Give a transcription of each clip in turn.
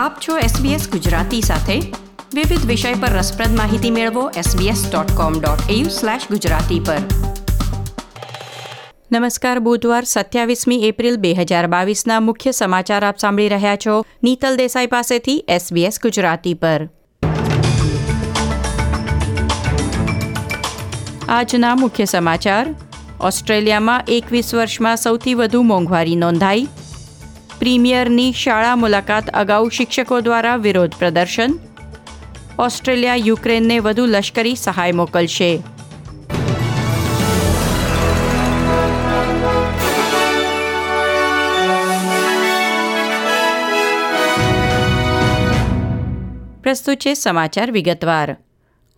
આપ છો SBS ગુજરાતી સાથે. વિવિધ વિષય પર રસપ્રદ માહિતી મેળવો sbs.com.au ગુજરાતી પર. નમસ્કાર, બુધવાર સત્યાવીસમી એપ્રિલ બે હજાર બાવીસના મુખ્ય સમાચાર આપ સાંભળી રહ્યા છો નીતલ દેસાઈ પાસેથી SBS ગુજરાતી પર. આજના મુખ્ય સમાચાર. ઓસ્ટ્રેલિયામાં એકવીસ વર્ષમાં સૌથી વધુ મોંઘવારી નોંધાઈ. પ્રીમિયરની શાળા મુલાકાત અગાઉ શિક્ષકો દ્વારા વિરોધ પ્રદર્શન. ઓસ્ટ્રેલિયા યુક્રેનને વધુ લશ્કરી સહાય મોકલશે. પ્રસ્તુત છે સમાચાર વિગતવાર.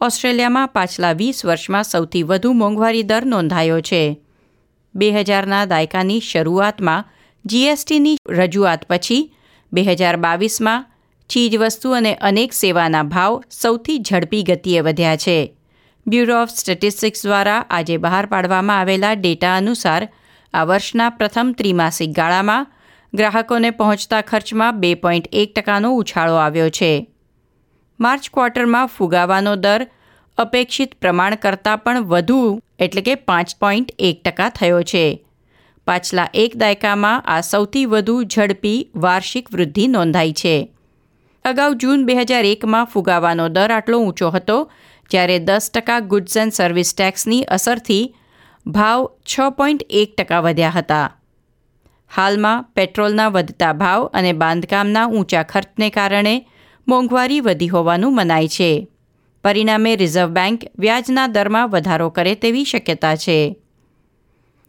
ઓસ્ટ્રેલિયામાં પાછલા વીસ વર્ષમાં સૌથી વધુ મોંઘવારી દર નોંધાયો છે. બે હજારના દાયકાની શરૂઆતમાં જીએસટીની રજૂઆત પછી બે હજાર બાવીસમાં ચીજવસ્તુ અને અનેક સેવાના ભાવ સૌથી ઝડપી ગતિએ વધ્યા છે. બ્યુરો ઓફ સ્ટેટિસ્ટિક્સ દ્વારા આજે બહાર પાડવામાં આવેલા ડેટા અનુસાર આ વર્ષના પ્રથમ ત્રિમાસિક ગાળામાં ગ્રાહકોને પહોંચતા ખર્ચમાં બે પોઈન્ટ એક ટકાનો ઉછાળો આવ્યો છે. માર્ચ ક્વાર્ટરમાં ફુગાવાનો દર અપેક્ષિત પ્રમાણ કરતાં પણ વધુ એટલે કે પાંચ પોઈન્ટ એક ટકા થયો છે. પાછલા એક દાયકામાં આ સૌથી વધુ ઝડપી વાર્ષિક વૃદ્ધિ નોંધાઈ છે. અગાઉ જૂન બે હજાર એકમાં ફુગાવાનો દર આટલો ઊંચો હતો, જ્યારે દસ ટકા ગુડ્સ એન્ડ સર્વિસ ટેક્સની અસરથી ભાવ છ પોઈન્ટ એક ટકા વધ્યા હતા. હાલમાં પેટ્રોલના વધતા ભાવ અને બાંધકામના ઊંચા ખર્ચને કારણે મોંઘવારી વધી હોવાનું મનાય છે. પરિણામે રિઝર્વ બેંક વ્યાજના દરમાં વધારો કરે તેવી શક્યતા છે.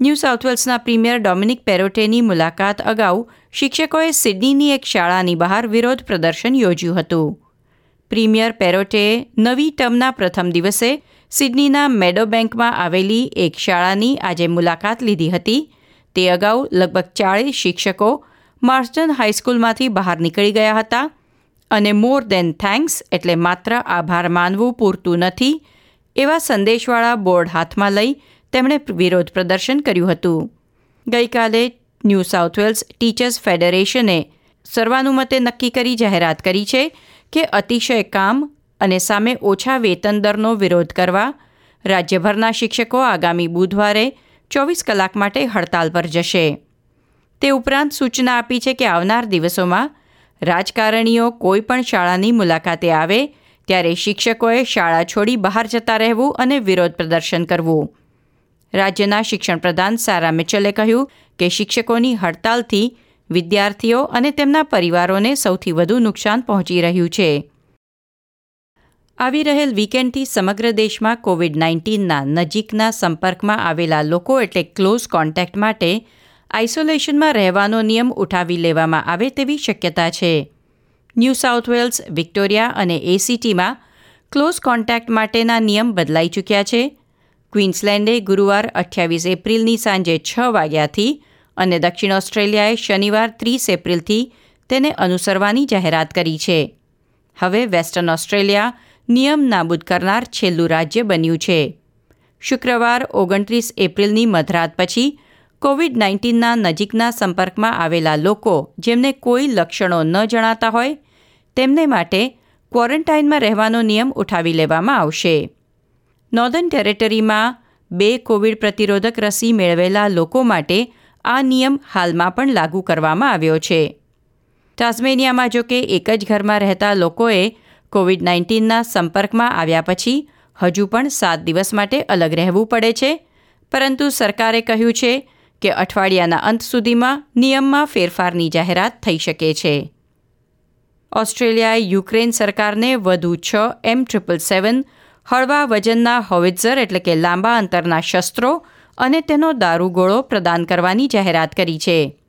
ન્યૂ સાઉથ વેલ્સના પ્રીમિયર ડોમિનિક પેરોટેની મુલાકાત અગાઉ શિક્ષકોએ સિડનીની એક શાળાની બહાર વિરોધ પ્રદર્શન યોજ્યું હતું. પ્રીમિયર પેરોટેએ નવી ટર્મના પ્રથમ દિવસે સિડનીના મેડો બેંકમાં આવેલી એક શાળાની આજે મુલાકાત લીધી હતી. તે અગાઉ લગભગ ચાળીસ શિક્ષકો માર્સ્ટન હાઈસ્કૂલમાંથી બહાર નીકળી ગયા હતા અને મોર દેન થેન્ક્સ એટલે માત્ર આભાર માનવું પૂરતું નથી એવા સંદેશવાળા બોર્ડ હાથમાં લઈ તેમણે વિરોધ પ્રદર્શન કર્યું હતું. ગઈકાલે ન્યૂ સાઉથ વેલ્સ ટીચર્સ ફેડરેશને સર્વાનુમતે નક્કી કરી જાહેરાત કરી છે કે અતિશય કામ અને સામે ઓછા વેતન દરનો વિરોધ કરવા રાજ્યભરના શિક્ષકો આગામી બુધવારે ચોવીસ કલાક માટે હડતાલ પર જશે. તે ઉપરાંત સૂચના આપી છે કે આવનાર દિવસોમાં રાજકારણીઓ કોઈ પણ શાળાની મુલાકાતે આવે ત્યારે શિક્ષકોએ શાળા છોડી બહાર જતા રહેવું અને વિરોધ પ્રદર્શન કરવું. રાજ્યના શિક્ષણ પ્રધાન સારા મિચલે કહ્યું કે શિક્ષકોની હડતાલથી વિદ્યાર્થીઓ અને તેમના પરિવારોને સૌથી વધુ નુકસાન પહોંચી રહ્યું છે. આવી રહેલ વીકેન્ડથી સમગ્ર દેશમાં કોવિડ નાઇન્ટીનના નજીકના સંપર્કમાં આવેલા લોકો એટલે ક્લોઝ કોન્ટેક્ટ માટે આઇસોલેશનમાં રહેવાનો નિયમ ઉઠાવી લેવામાં આવે તેવી શક્યતા છે. ન્યૂ સાઉથ વેલ્સ વિક્ટોરિયા અને એસીટીમાં ક્લોઝ કોન્ટેક્ટ માટેના નિયમ બદલાઈ ચૂક્યા છે. ક્વીન્સલેન્ડે ગુરુવાર અઠ્યાવીસ એપ્રિલની સાંજે છ વાગ્યાથી અને દક્ષિણ ઓસ્ટ્રેલિયાએ શનિવાર ત્રીસ એપ્રિલથી તેને અનુસરવાની જાહેરાત કરી છે. હવે વેસ્ટર્ન ઓસ્ટ્રેલિયા નિયમ નાબૂદ કરનાર છેલ્લું રાજ્ય બન્યું છે. શુક્રવાર ઓગણત્રીસ એપ્રિલની મધરાત પછી કોવિડ નાઇન્ટીનના નજીકના સંપર્કમાં આવેલા લોકો જેમને કોઈ લક્ષણો ન જણાતા હોય, તેમને માટે ક્વોરન્ટાઇનમાં રહેવાનો નિયમ ઉઠાવી લેવામાં આવશે. નોર્ધન ટેરેટરીમાં બે કોવિડ પ્રતિરોધક રસી મેળવેલા લોકો માટે આ નિયમ હાલમાં પણ લાગુ કરવામાં આવ્યો છે. ટાસ્મેનિયામાં જો કે એક જ ઘરમાં રહેતા લોકોએ કોવિડ નાઇન્ટીનના સંપર્કમાં આવ્યા પછી હજુ પણ સાત દિવસ માટે અલગ રહેવું પડે છે. પરંતુ સરકારે કહ્યું છે કે અઠવાડિયાના અંત સુધીમાં નિયમમાં ફેરફારની જાહેરાત થઈ શકે છે. ઓસ્ટ્રેલિયાએ યુક્રેન સરકારને વધુ છ એમ ટ્રિપલ સેવન હળવા વજનના હોવિત્ઝર એટલે કે લાંબા અંતરના શસ્ત્રો અને તેનો દારૂગોળો પ્રદાન કરવાની જાહેરાત કરી છે.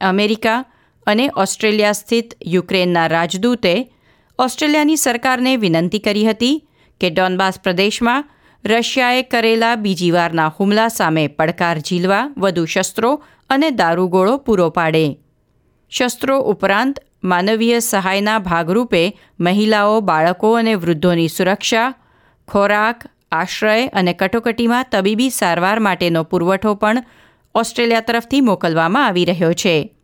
અમેરિકા અને ઓસ્ટ્રેલિયા સ્થિત યુક્રેનના રાજદૂતે ઓસ્ટ્રેલિયાની સરકારને વિનંતી કરી હતી કે ડોનબાસ પ્રદેશમાં રશિયાએ કરેલા બીજી વારના હુમલા સામે પડકાર ઝીલવા વધુ શસ્ત્રો અને દારૂગોળો પૂરો પાડે. શસ્ત્રો ઉપરાંત માનવીય સહાયના ભાગરૂપે મહિલાઓ, બાળકો અને વૃદ્ધોની સુરક્ષા ખોરાક, આશ્રય અને કટોકટીમાં તબીબી સારવાર માટેનો પુરવઠો પણ ઓસ્ટ્રેલિયા તરફથી મોકલવામાં આવી રહ્યો છે.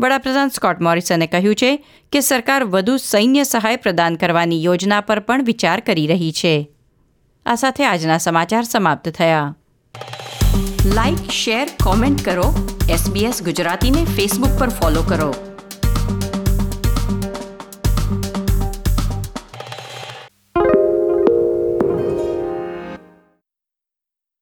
વડાપ્રધાન સ્કોટ મોરિસને કહ્યું છે કે સરકાર વધુ સૈન્ય સહાય પ્રદાન કરવાની યોજના પર પણ વિચાર કરી રહી છે. આ સાથે આજના સમાચાર સમાપ્ત થયા. લાઇક શેર, કોમેન્ટ કરો. એસબીએસ ગુજરાતીને ફેસબુક પર ફોલો કરો.